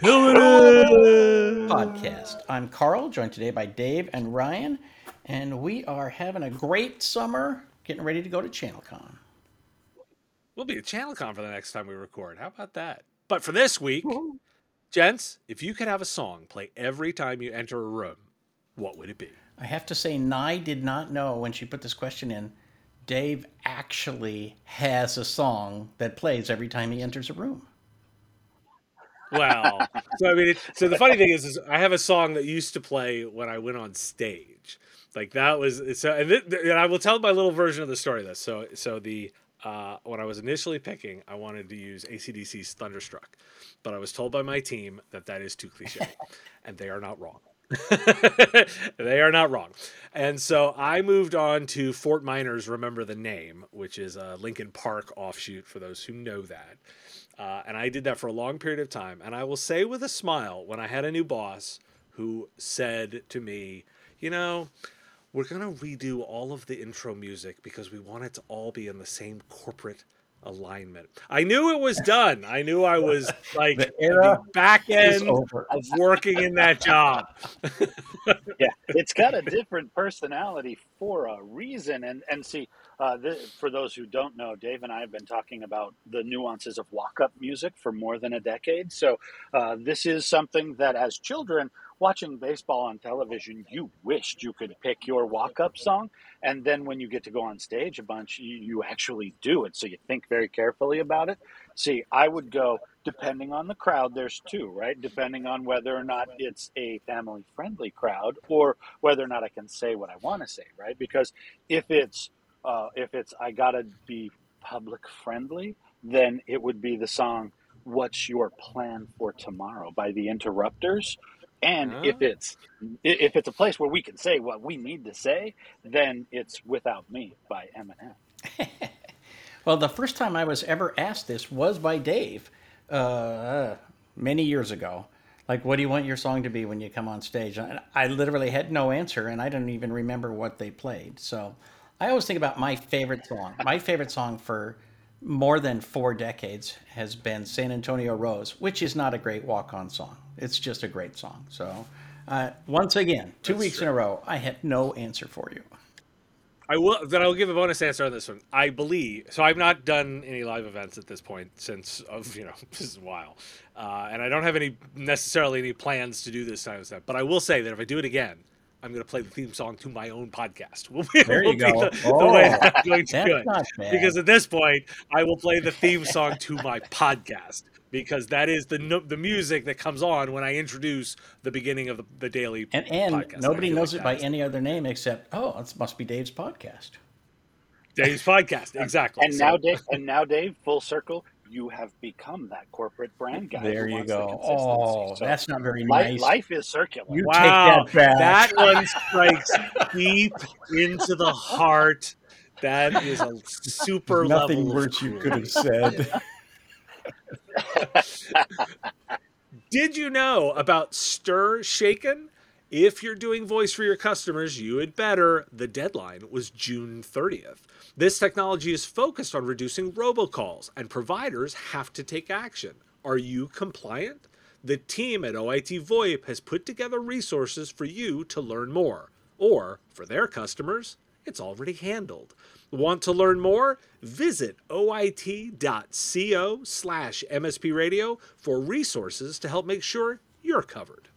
Killing It podcast. I'm Karl, joined today by Dave and Ryan, and we are having a great summer, getting ready to go to ChannelCon. We'll be at ChannelCon for the next time we record. How about that? But for this week, gents, if you could have a song play every time you enter a room, what would it be? I have to say, Nye did not know when she put this question in. Dave actually has a song that plays every time he enters a room. Well, so I mean, it, so the funny thing is, is I have a song that used to play when I went on stage. Like that was so, and, th- and I will tell my little version of the story. Of this so so the uh, when I was initially picking, I wanted to use ACDC's Thunderstruck, but I was told by my team that that is too cliche, and they are not wrong. they are not wrong. And so I moved on to Fort Minor's Remember the Name, which is a Linkin Park offshoot for those who know that. Uh, and I did that for a long period of time. And I will say with a smile, when I had a new boss who said to me, you know, we're going to redo all of the intro music because we want it to all be in the same corporate alignment. I knew it was done. I knew I was like The era the back end of working in that job. yeah, it's got a different personality for a reason. And and see, uh, th- for those who don't know, Dave and I have been talking about the nuances of walk-up music for more than a decade. So uh, this is something that, as children watching baseball on television, you wished you could pick your walk-up song, and then when you get to go on stage a bunch, you, you actually do it. So you think very carefully about it. See, I would go depending on the crowd. There's two, right? Depending on whether or not it's a family-friendly crowd, or whether or not I can say what I want to say, right? Because if it's uh, if it's I gotta be public friendly, then it would be the song "What's Your Plan for Tomorrow" by the Interrupters. And Huh? if it's if it's a place where we can say what we need to say, then it's "Without Me" by Eminem. Well, the first time I was ever asked this was by Dave uh, many years ago. Like, what do you want your song to be when you come on stage? And I literally had no answer, and I don't even remember what they played. So I always think about my favorite song. My favorite song for more than four decades has been San Antonio Rose, which is not a great walk on song. It's just a great song. So, uh, once again, two That's weeks in a row, I had no answer for you. I will. Then I will give a bonus answer on this one. I believe so. I've not done any live events at this point since of you know this is a while, uh, and I don't have any necessarily any plans to do this of stuff. But I will say that if I do it again, I'm going to play the theme song to my own podcast. Will be, There you will go. The, the oh, way Oh, I'm going to That's do it. not bad. Because at this point, I will play the theme song to my podcast because that is the the music that comes on when I introduce the beginning of the, the daily And and podcast. nobody knows like it by that's any other name except oh, it must be Dave's podcast. Dave's podcast. Exactly. And So- now, Dave, and now, Dave, full circle, you have become that corporate brand guy. There you wants the go. Oh, So that's not very life, nice. life is circular. You Wow, take that back. that one strikes deep into the heart. That is a super Nothing level of worse you could have said. Did you know about STIR/SHAKEN? If you're doing voice for your customers, you had better. The deadline was June 30th. This technology is focused on reducing robocalls, and providers have to take action. Are you compliant? The team at OIT VoIP has put together resources for you to learn more. Or, for their customers, it's already handled. Want to learn more? Visit oit.co slash MSP radio for resources to help make sure you're covered.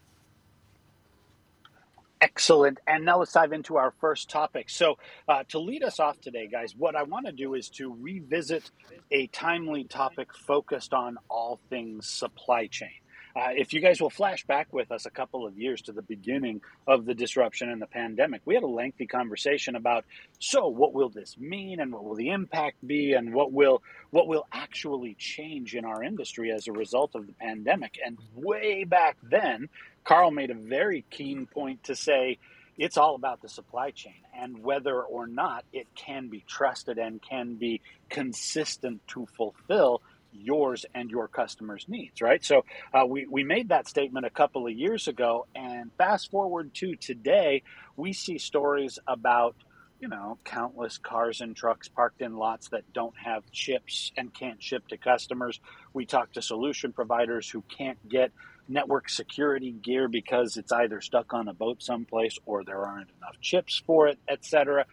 Excellent. And now let's dive into our first topic. So, uh, to lead us off today, guys, what I want to do is to revisit a timely topic focused on all things supply chain. Uh, if you guys will flash back with us a couple of years to the beginning of the disruption and the pandemic, we had a lengthy conversation about so what will this mean and what will the impact be and what will what will actually change in our industry as a result of the pandemic. And way back then, Carl made a very keen point to say, it's all about the supply chain and whether or not it can be trusted and can be consistent to fulfill yours and your customers' needs, right? So uh, we, we made that statement a couple of years ago, and fast forward to today, we see stories about you know, countless cars and trucks parked in lots that don't have chips and can't ship to customers. We talk to solution providers who can't get network security gear because it's either stuck on a boat someplace or there aren't enough chips for it, etc.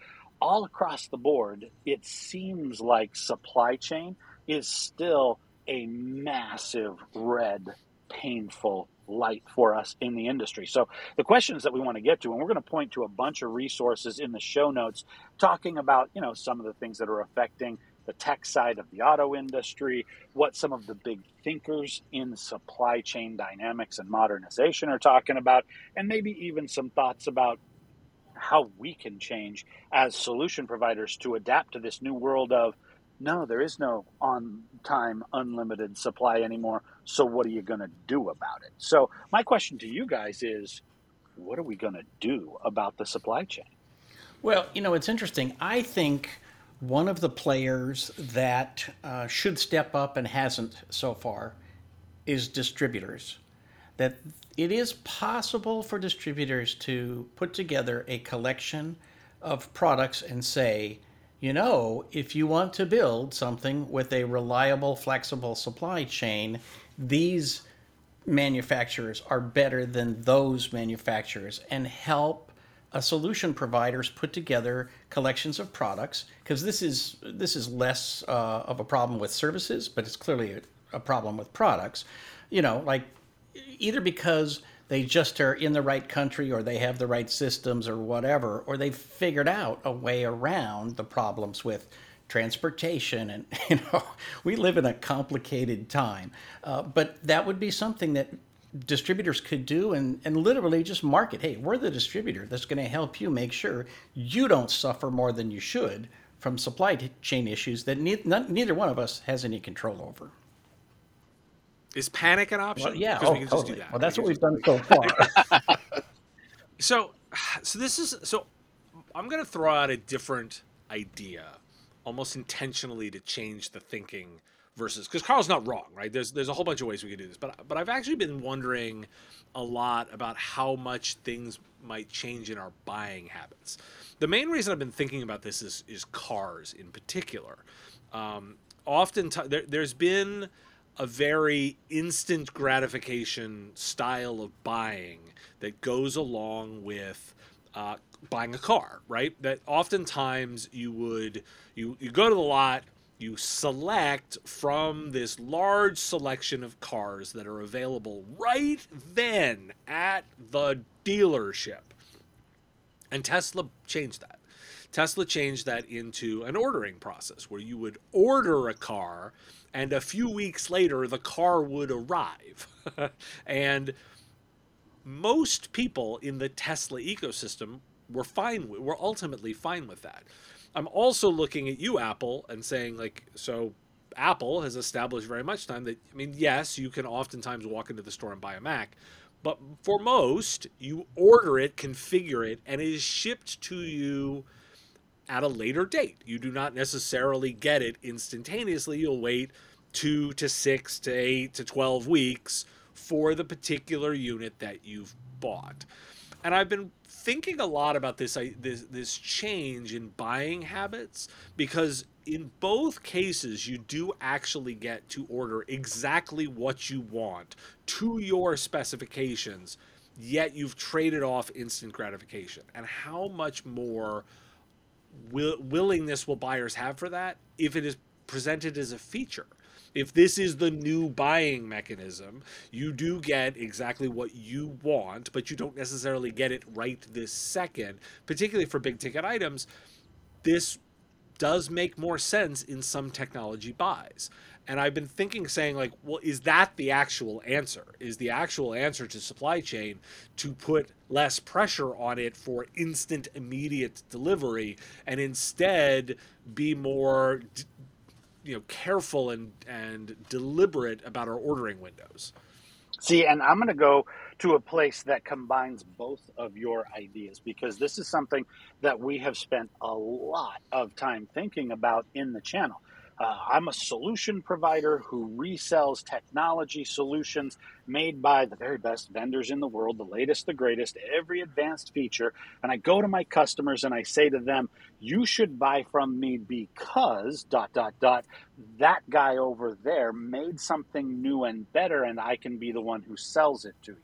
All across the board, it seems like supply chain is still a massive red, painful light for us in the industry. So, the questions that we want to get to, and we're going to point to a bunch of resources in the show notes talking about, you know, some of the things that are affecting the tech side of the auto industry, what some of the big thinkers in supply chain dynamics and modernization are talking about, and maybe even some thoughts about how we can change as solution providers to adapt to this new world of no, there is no on time unlimited supply anymore. So, what are you going to do about it? So, my question to you guys is what are we going to do about the supply chain? Well, you know, it's interesting. I think one of the players that uh, should step up and hasn't so far is distributors. That it is possible for distributors to put together a collection of products and say, you know, if you want to build something with a reliable, flexible supply chain, these manufacturers are better than those manufacturers and help a solution providers put together collections of products because this is this is less uh, of a problem with services, but it's clearly a, a, problem with products. You know, like either because they just are in the right country or they have the right systems or whatever, or they've figured out a way around the problems with transportation and you know we live in a complicated time. Uh, but that would be something that distributors could do and, and literally just market hey we're the distributor that's going to help you make sure you don't suffer more than you should from supply chain issues that ne- neither one of us has any control over is panic an option well, yeah oh, we can totally. that. well that's what we've done so far so so this is so i'm going to throw out a different idea almost intentionally to change the thinking versus because Karl's not wrong, right? There's there's a whole bunch of ways we could do this, but but I've actually been wondering a lot about how much things might change in our buying habits. The main reason I've been thinking about this is is cars in particular. Um, often t- there, there's been a very instant gratification style of buying that goes along with uh, buying a car, right? That oftentimes you would you you go to the lot you select from this large selection of cars that are available right then at the dealership. And Tesla changed that. Tesla changed that into an ordering process where you would order a car and a few weeks later the car would arrive. and most people in the Tesla ecosystem were fine with, were ultimately fine with that. I'm also looking at you, Apple, and saying like, so Apple has established very much time that I mean, yes, you can oftentimes walk into the store and buy a Mac, but for most, you order it, configure it, and it is shipped to you at a later date. You do not necessarily get it instantaneously. You'll wait two to six to eight to 12 weeks for the particular unit that you've bought. And I've been thinking a lot about this this this change in buying habits because in both cases you do actually get to order exactly what you want to your specifications yet you've traded off instant gratification and how much more will, willingness will buyers have for that if it is presented as a feature if this is the new buying mechanism, you do get exactly what you want, but you don't necessarily get it right this second, particularly for big ticket items. This does make more sense in some technology buys. And I've been thinking, saying, like, well, is that the actual answer? Is the actual answer to supply chain to put less pressure on it for instant, immediate delivery and instead be more you know careful and and deliberate about our ordering windows. See, and I'm going to go to a place that combines both of your ideas because this is something that we have spent a lot of time thinking about in the channel. Uh, I'm a solution provider who resells technology solutions made by the very best vendors in the world, the latest, the greatest, every advanced feature. And I go to my customers and I say to them, you should buy from me because dot, dot, dot, that guy over there made something new and better, and I can be the one who sells it to you.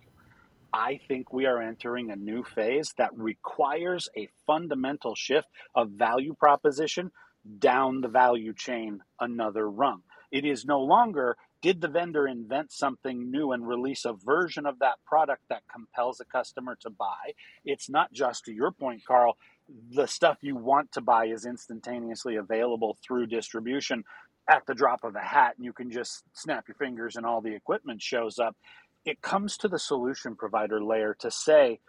I think we are entering a new phase that requires a fundamental shift of value proposition down the value chain another rung. It is no longer did the vendor invent something new and release a version of that product that compels a customer to buy? It's not just to your point, Karl, the stuff you want to buy is instantaneously available through distribution at the drop of a hat, and you can just snap your fingers and all the equipment shows up. It comes to the solution provider layer to say,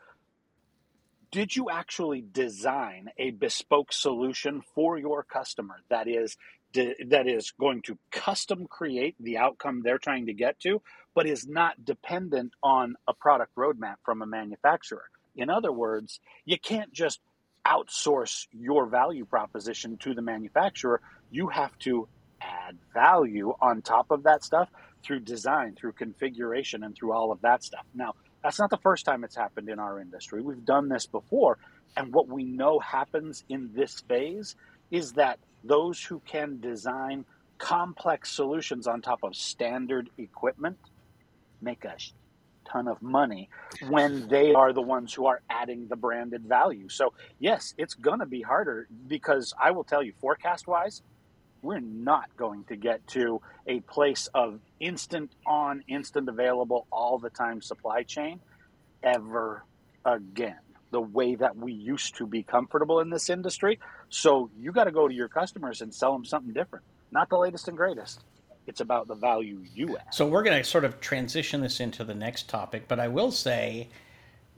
did you actually design a bespoke solution for your customer that is that is going to custom create the outcome they're trying to get to but is not dependent on a product roadmap from a manufacturer? In other words you can't just outsource your value proposition to the manufacturer. You have to add value on top of that stuff through design through configuration and through all of that stuff. Now that's not the first time it's happened in our industry. We've done this before. And what we know happens in this phase is that those who can design complex solutions on top of standard equipment make a ton of money when they are the ones who are adding the branded value. So, yes, it's going to be harder because I will tell you, forecast wise, we're not going to get to a place of instant on, instant available, all the time supply chain ever again. The way that we used to be comfortable in this industry. So you got to go to your customers and sell them something different, not the latest and greatest. It's about the value you add. So we're going to sort of transition this into the next topic, but I will say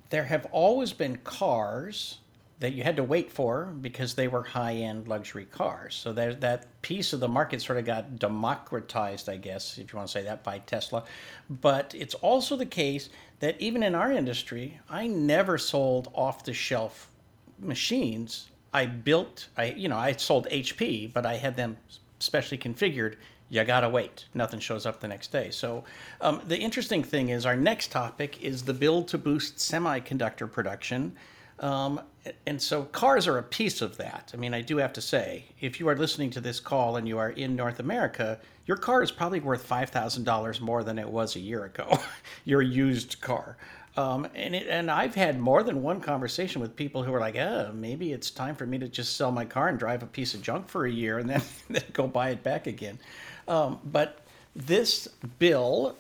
there have always been cars that you had to wait for because they were high-end luxury cars. So that that piece of the market sort of got democratized, I guess, if you want to say that, by Tesla. But it's also the case that even in our industry, I never sold off-the-shelf machines. I built, I you know, I sold HP, but I had them specially configured. You gotta wait. Nothing shows up the next day. So um, the interesting thing is, our next topic is the build to boost semiconductor production. Um, and so cars are a piece of that. I mean, I do have to say, if you are listening to this call and you are in North America, your car is probably worth $5,000 more than it was a year ago, your used car. Um, and, it, and I've had more than one conversation with people who are like, oh, maybe it's time for me to just sell my car and drive a piece of junk for a year and then, then go buy it back again. Um, but this bill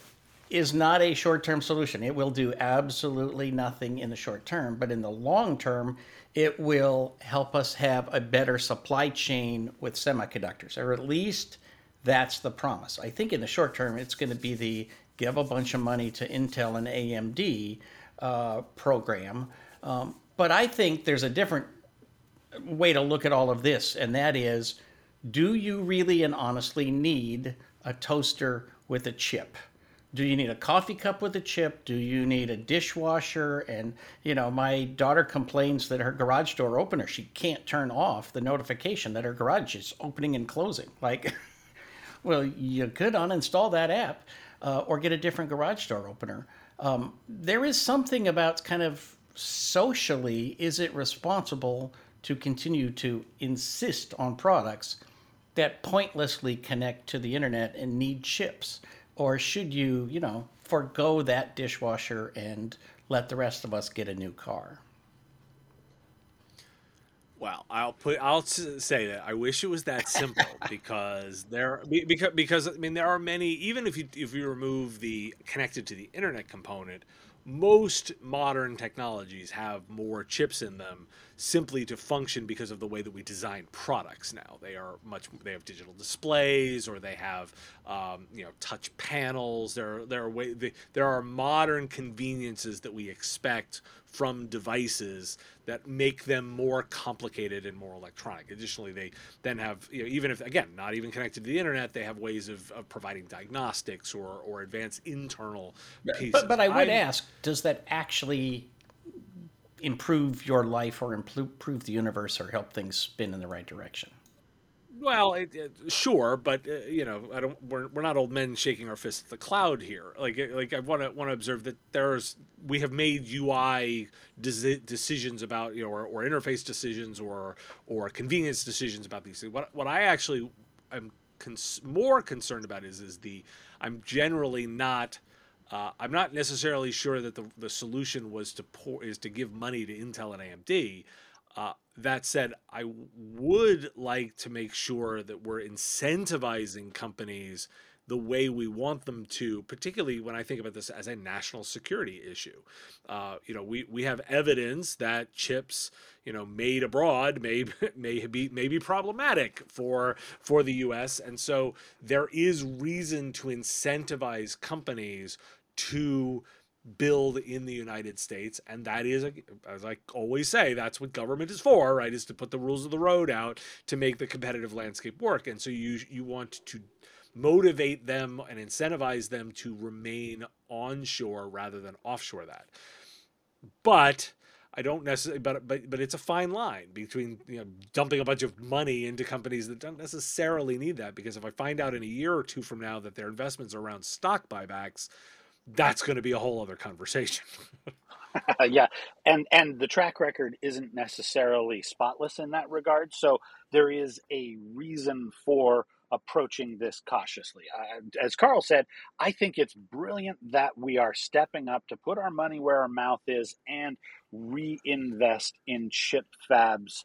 is not a short term solution. It will do absolutely nothing in the short term, but in the long term, it will help us have a better supply chain with semiconductors, or at least that's the promise. I think in the short term, it's going to be the give a bunch of money to Intel and AMD uh, program. Um, but I think there's a different way to look at all of this, and that is do you really and honestly need a toaster with a chip? Do you need a coffee cup with a chip? Do you need a dishwasher? And, you know, my daughter complains that her garage door opener, she can't turn off the notification that her garage is opening and closing. Like, well, you could uninstall that app uh, or get a different garage door opener. Um, there is something about kind of socially, is it responsible to continue to insist on products that pointlessly connect to the internet and need chips? Or should you, you know, forego that dishwasher and let the rest of us get a new car? Well, I'll put I'll say that I wish it was that simple because there because because I mean there are many even if you if you remove the connected to the internet component, most modern technologies have more chips in them simply to function because of the way that we design products now. They are much they have digital displays or they have um, you know touch panels. There there are way they, there are modern conveniences that we expect from devices that make them more complicated and more electronic. Additionally, they then have, you know, even if, again, not even connected to the internet, they have ways of, of providing diagnostics or, or advanced internal pieces. But, but I would I'm, ask, does that actually improve your life or improve the universe or help things spin in the right direction? Well, it, it, sure, but uh, you know, I don't. We're, we're not old men shaking our fists at the cloud here. Like, like I want to want to observe that there's we have made UI decisions about you know, or, or interface decisions or or convenience decisions about these things. What what I actually am cons- more concerned about is is the I'm generally not. Uh, I'm not necessarily sure that the the solution was to pour is to give money to Intel and AMD. Uh, that said, I would like to make sure that we're incentivizing companies the way we want them to, particularly when I think about this as a national security issue. Uh, you know, we, we have evidence that chips, you know, made abroad may may be may be problematic for for the U.S. And so there is reason to incentivize companies to build in the United States. And that is, as I always say, that's what government is for, right? Is to put the rules of the road out to make the competitive landscape work. And so you you want to motivate them and incentivize them to remain onshore rather than offshore that. But I don't necessarily, but but but it's a fine line between you know dumping a bunch of money into companies that don't necessarily need that. Because if I find out in a year or two from now that their investments are around stock buybacks, that's going to be a whole other conversation. yeah, and and the track record isn't necessarily spotless in that regard. So there is a reason for approaching this cautiously. Uh, as Karl said, I think it's brilliant that we are stepping up to put our money where our mouth is and reinvest in chip fabs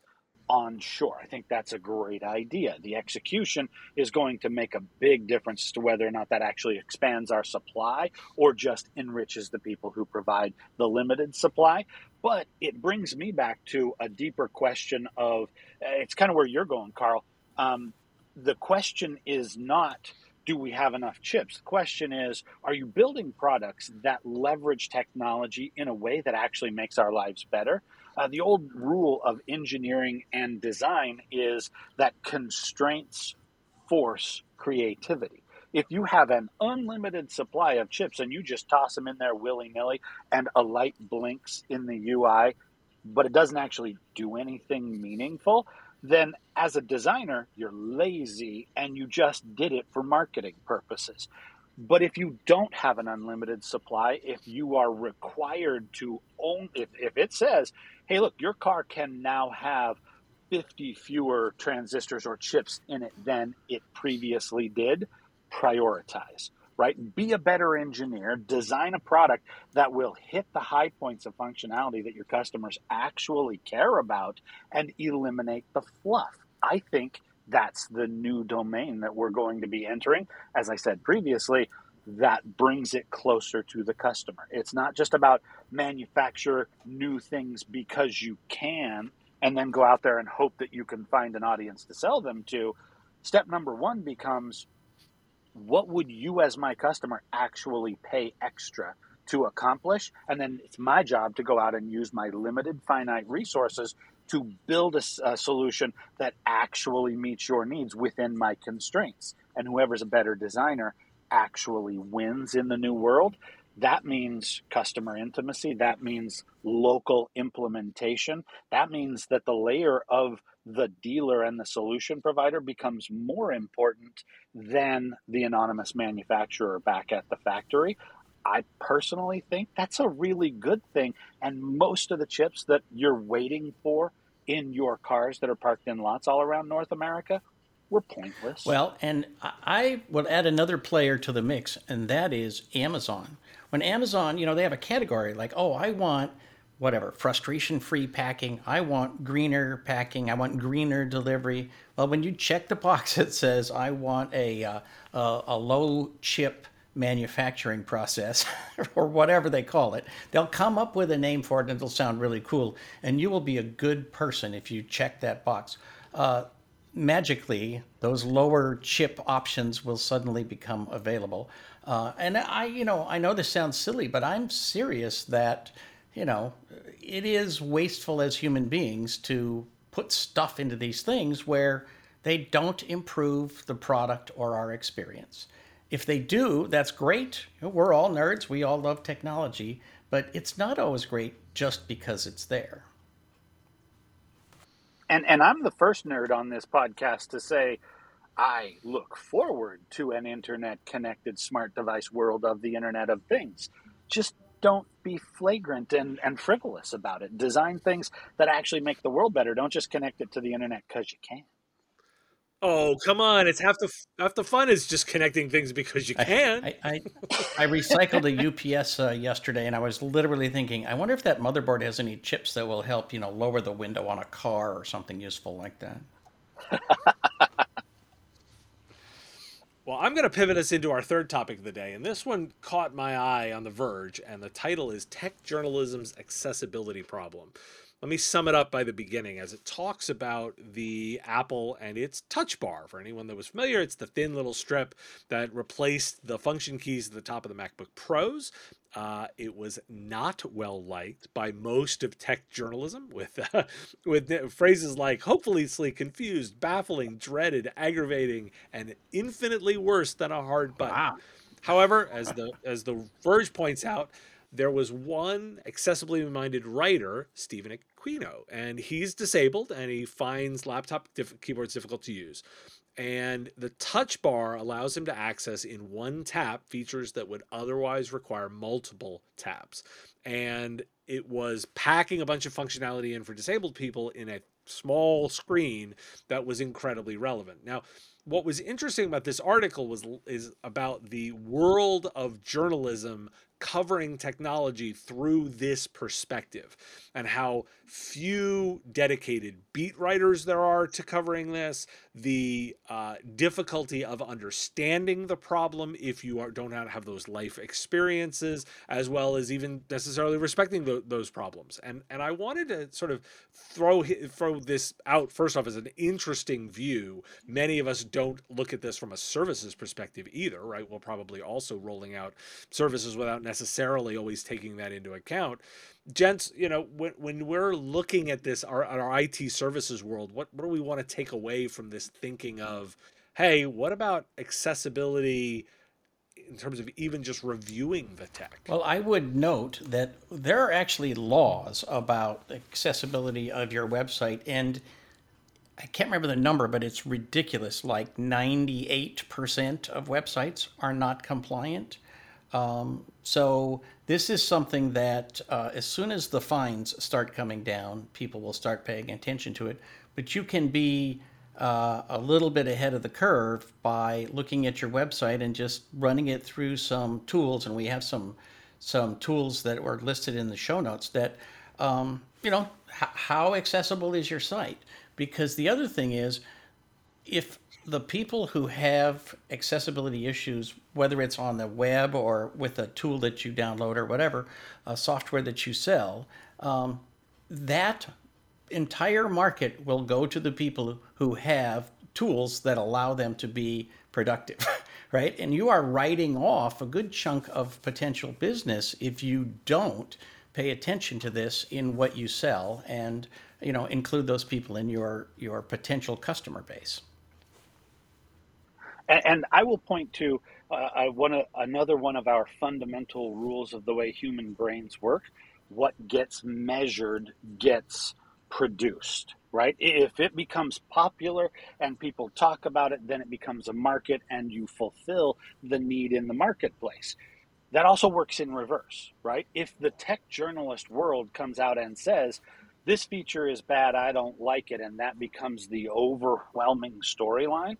onshore. I think that's a great idea. The execution is going to make a big difference to whether or not that actually expands our supply or just enriches the people who provide the limited supply. But it brings me back to a deeper question of it's kind of where you're going, Karl. Um, the question is not do we have enough chips? The question is, are you building products that leverage technology in a way that actually makes our lives better? Uh, the old rule of engineering and design is that constraints force creativity. If you have an unlimited supply of chips and you just toss them in there willy nilly and a light blinks in the UI, but it doesn't actually do anything meaningful, then as a designer, you're lazy and you just did it for marketing purposes. But if you don't have an unlimited supply, if you are required to own, if, if it says, hey, look, your car can now have 50 fewer transistors or chips in it than it previously did, prioritize, right? Be a better engineer, design a product that will hit the high points of functionality that your customers actually care about and eliminate the fluff. I think that's the new domain that we're going to be entering. As I said previously, that brings it closer to the customer. It's not just about manufacture new things because you can and then go out there and hope that you can find an audience to sell them to. Step number one becomes what would you, as my customer, actually pay extra to accomplish? And then it's my job to go out and use my limited, finite resources to build a, a, solution that actually meets your needs within my constraints. And whoever's a better designer actually wins in the new world. That means customer intimacy. That means local implementation. That means that the layer of the dealer and the solution provider becomes more important than the anonymous manufacturer back at the factory. I personally think that's a really good thing. And most of the chips that you're waiting for in your cars that are parked in lots all around North America were pointless. Well, and I would add another player to the mix, and that is Amazon. When Amazon, you know, they have a category like, oh, I want whatever, frustration free packing. I want greener packing. I want greener delivery. Well, when you check the box, it says, I want a, uh, a, a low chip manufacturing process or whatever they call it. They'll come up with a name for it and it'll sound really cool. And you will be a good person if you check that box. Uh, magically, those lower chip options will suddenly become available. Uh, and I, you know, I know this sounds silly, but I'm serious that you know, it is wasteful as human beings to put stuff into these things where they don't improve the product or our experience. If they do, that's great. We're all nerds, we all love technology, but it's not always great just because it's there. And and I'm the first nerd on this podcast to say I look forward to an internet connected smart device world of the Internet of Things. Just don't be flagrant and, and frivolous about it. Design things that actually make the world better. Don't just connect it to the internet because you can. Oh come on! It's half the half the fun is just connecting things because you can. I I, I, I recycled a UPS uh, yesterday, and I was literally thinking, I wonder if that motherboard has any chips that will help, you know, lower the window on a car or something useful like that. Well, I'm going to pivot us into our third topic of the day, and this one caught my eye on The Verge, and the title is Tech Journalism's Accessibility Problem. Let me sum it up by the beginning as it talks about the Apple and its touch bar. For anyone that was familiar, it's the thin little strip that replaced the function keys at the top of the MacBook Pros. Uh, it was not well liked by most of tech journalism, with uh, with phrases like "hopelessly confused," "baffling," "dreaded," "aggravating," and "infinitely worse than a hard button." Wow. However, as the as the Verge points out, there was one accessibly minded writer, Steven Aquino, and he's disabled and he finds laptop diff- keyboards difficult to use. And the touch bar allows him to access in one tap features that would otherwise require multiple taps. And it was packing a bunch of functionality in for disabled people in a small screen that was incredibly relevant. Now, what was interesting about this article was is about the world of journalism covering technology through this perspective and how few dedicated beat writers there are to covering this, the uh, difficulty of understanding the problem if you are, don't have those life experiences, as well as even necessarily respecting the, those problems. And and I wanted to sort of throw throw this out first off as an interesting view. Many of us don't look at this from a services perspective either, right? We're probably also rolling out services without necessarily always taking that into account. Gents, you know, when, when we're looking at this, our, our IT services world, what, what do we want to take away from this thinking of, hey, what about accessibility? in terms of even just reviewing the tech? Well, I would note that there are actually laws about accessibility of your website, and I can't remember the number, but it's ridiculous. Like 98% of websites are not compliant. Um, so this is something that uh, as soon as the fines start coming down, people will start paying attention to it. But you can be uh, a little bit ahead of the curve by looking at your website and just running it through some tools. And we have some some tools that were listed in the show notes that um, you know h- how accessible is your site because the other thing is if the people who have accessibility issues, whether it's on the web or with a tool that you download or whatever, a software that you sell, um, that entire market will go to the people who have tools that allow them to be productive, right? And you are writing off a good chunk of potential business if you don't pay attention to this in what you sell and you know include those people in your your potential customer base. And, and I will point to uh, one another one of our fundamental rules of the way human brains work. What gets measured gets produced, right? If it becomes popular and people talk about it, then it becomes a market and you fulfill the need in the marketplace. That also works in reverse, right? If the tech journalist world comes out and says, this feature is bad, I don't like it, and that becomes the overwhelming storyline,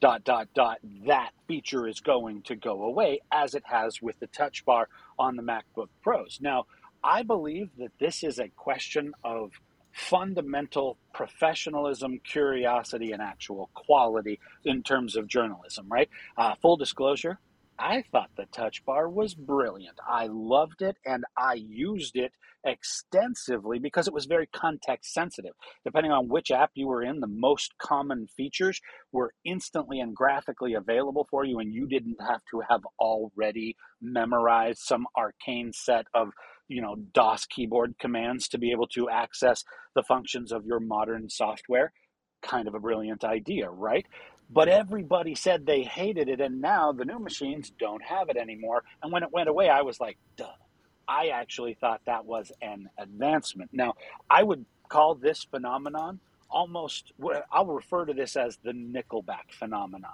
dot dot dot that feature is going to go away as it has with the touch bar on the macbook pros. Now i believe that this is a question of fundamental professionalism curiosity and actual quality in terms of journalism right? Uh, full disclosure I thought the touch bar was brilliant. I loved it and I used it extensively because it was very context sensitive. Depending on which app you were in, the most common features were instantly and graphically available for you, and you didn't have to have already memorized some arcane set of you know DOS keyboard commands to be able to access the functions of your modern software. Kind of a brilliant idea, right? But everybody said they hated it, and now the new machines don't have it anymore. And when it went away, I was like, duh. I actually thought that was an advancement. Now, I would call this phenomenon almost, I'll refer to this as the Nickelback phenomenon.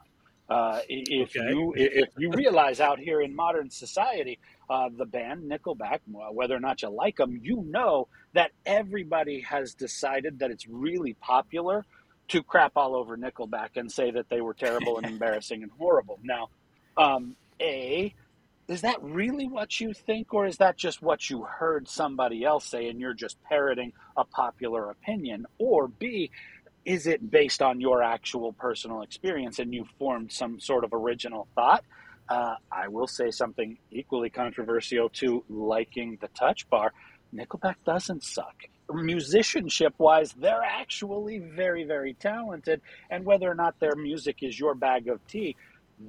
Uh, if okay. you if you realize out here in modern society, uh, the band Nickelback, whether or not you like them, you know that everybody has decided that it's really popular to crap all over Nickelback and say that they were terrible and embarrassing and horrible. Now, um, a is that really what you think, or is that just what you heard somebody else say and you're just parroting a popular opinion? Or B, is it based on your actual personal experience and you formed some sort of original thought? Uh, I will say something equally controversial to liking the touch bar. Nickelback doesn't suck. Musicianship wise, they're actually very, very talented. And whether or not their music is your bag of tea,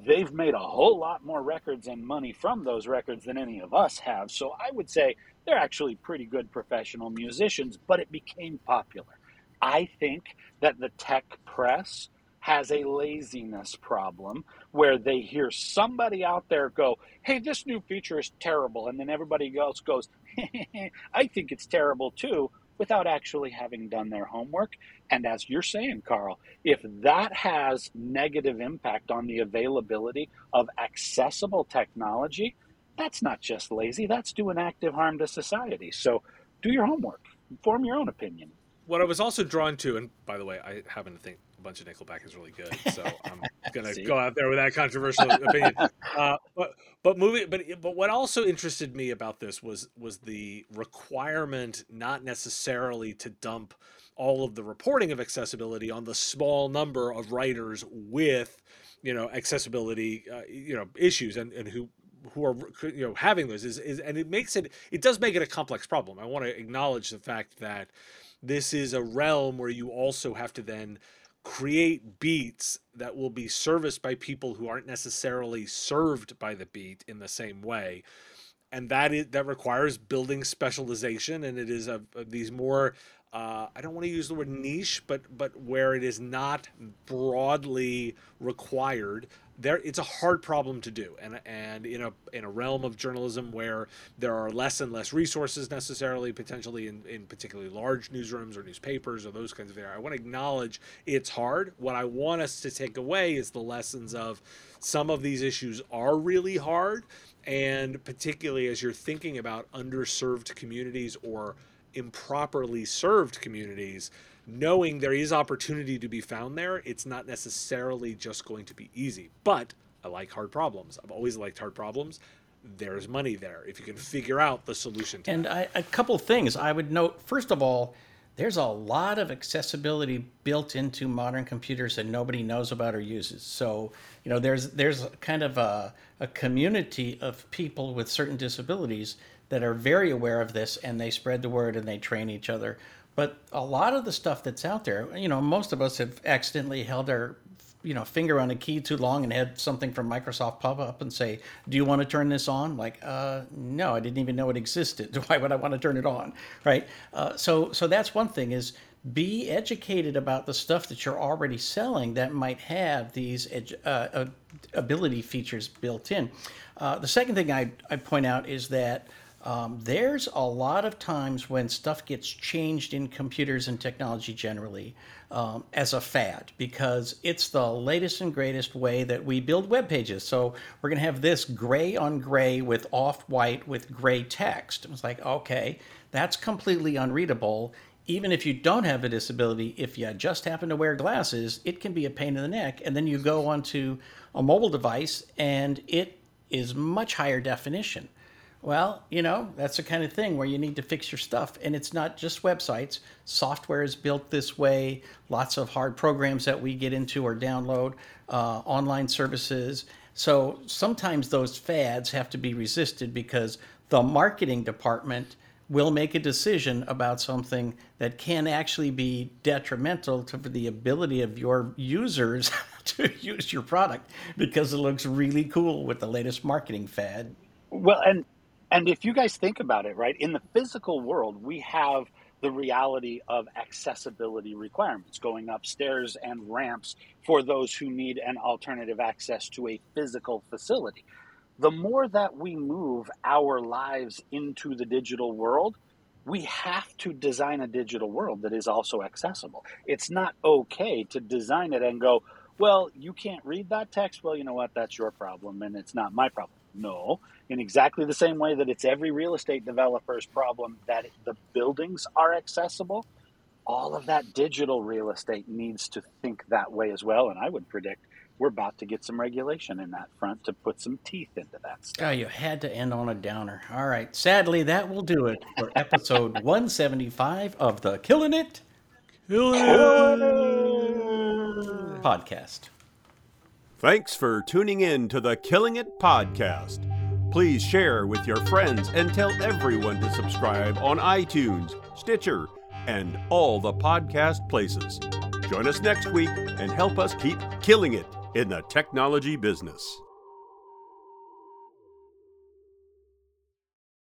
they've made a whole lot more records and money from those records than any of us have. So I would say they're actually pretty good professional musicians, but it became popular. I think that the tech press has a laziness problem where they hear somebody out there go, Hey, this new feature is terrible. And then everybody else goes, I think it's terrible too, without actually having done their homework. And as you're saying, Karl, if that has negative impact on the availability of accessible technology, that's not just lazy, that's doing active harm to society. So do your homework, form your own opinion what I was also drawn to, and by the way, I happen to think a bunch of Nickelback is really good, so I'm gonna go out there with that controversial opinion. Uh, but but moving, but but what also interested me about this was was the requirement not necessarily to dump all of the reporting of accessibility on the small number of writers with you know accessibility uh, you know issues and and who who are you know having those is, is and it makes it it does make it a complex problem. I want to acknowledge the fact that this is a realm where you also have to then create beats that will be serviced by people who aren't necessarily served by the beat in the same way. And that is that requires building specialization and it is a, a these more uh, I don't want to use the word niche, but but where it is not broadly required, there it's a hard problem to do. And and in a in a realm of journalism where there are less and less resources necessarily potentially in, in particularly large newsrooms or newspapers or those kinds of areas i want to acknowledge it's hard. What i want us to take away is the lessons of some of these issues are really hard and particularly as you're thinking about underserved communities or improperly served communities knowing there is opportunity to be found there, it's not necessarily just going to be easy. But I like hard problems. I've always liked hard problems. There's money there if you can figure out the solution. and I, a couple things I would note. First of all, there's a lot of accessibility built into modern computers that nobody knows about or uses. So, you know, there's there's kind of a, a community of people with certain disabilities that are very aware of this and they spread the word and they train each other. But a lot of the stuff that's out there, you know, most of us have accidentally held our, you know, finger on a key too long and had something from Microsoft pop up and say, "Do you want to turn this on?" Like, uh, no, I didn't even know it existed. Why would I want to turn it on, right? Uh, so, so that's one thing is be educated about the stuff that you're already selling that might have these uh, ability features built in. Uh, the second thing I I point out is that um, there's a lot of times when stuff gets changed in computers and technology generally um, as a fad because it's the latest and greatest way that we build web pages. So we're going to have this gray on gray with off white with gray text. It's like, okay, that's completely unreadable. Even if you don't have a disability, if you just happen to wear glasses, it can be a pain in the neck. And then you go onto a mobile device and it is much higher definition. Well, you know, that's the kind of thing where you need to fix your stuff. And it's not just websites. Software is built this way. Lots of hard programs that we get into or download, uh, online services. So sometimes those fads have to be resisted because the marketing department will make a decision about something that can actually be detrimental to the ability of your users to use your product because it looks really cool with the latest marketing fad. Well, and And if you guys think about it, right, in the physical world, we have the reality of accessibility requirements, going upstairs and ramps for those who need an alternative access to a physical facility. The more that we move our lives into the digital world, we have to design a digital world that is also accessible. It's not okay to design it and go, well, you can't read that text. Well, you know what? That's your problem and it's not my problem. No, in exactly the same way that it's every real estate developer's problem that the buildings are accessible, all of that digital real estate needs to think that way as well. And I would predict we're about to get some regulation in that front to put some teeth into that stuff. Oh, you had to end on a downer. All right. Sadly, that will do it for episode 175 of the Killing It Killing podcast. Thanks for tuning in to the Killing It podcast. Please share with your friends and tell everyone to subscribe on iTunes, Stitcher, and all the podcast places. Join us next week and help us keep killing it in the technology business.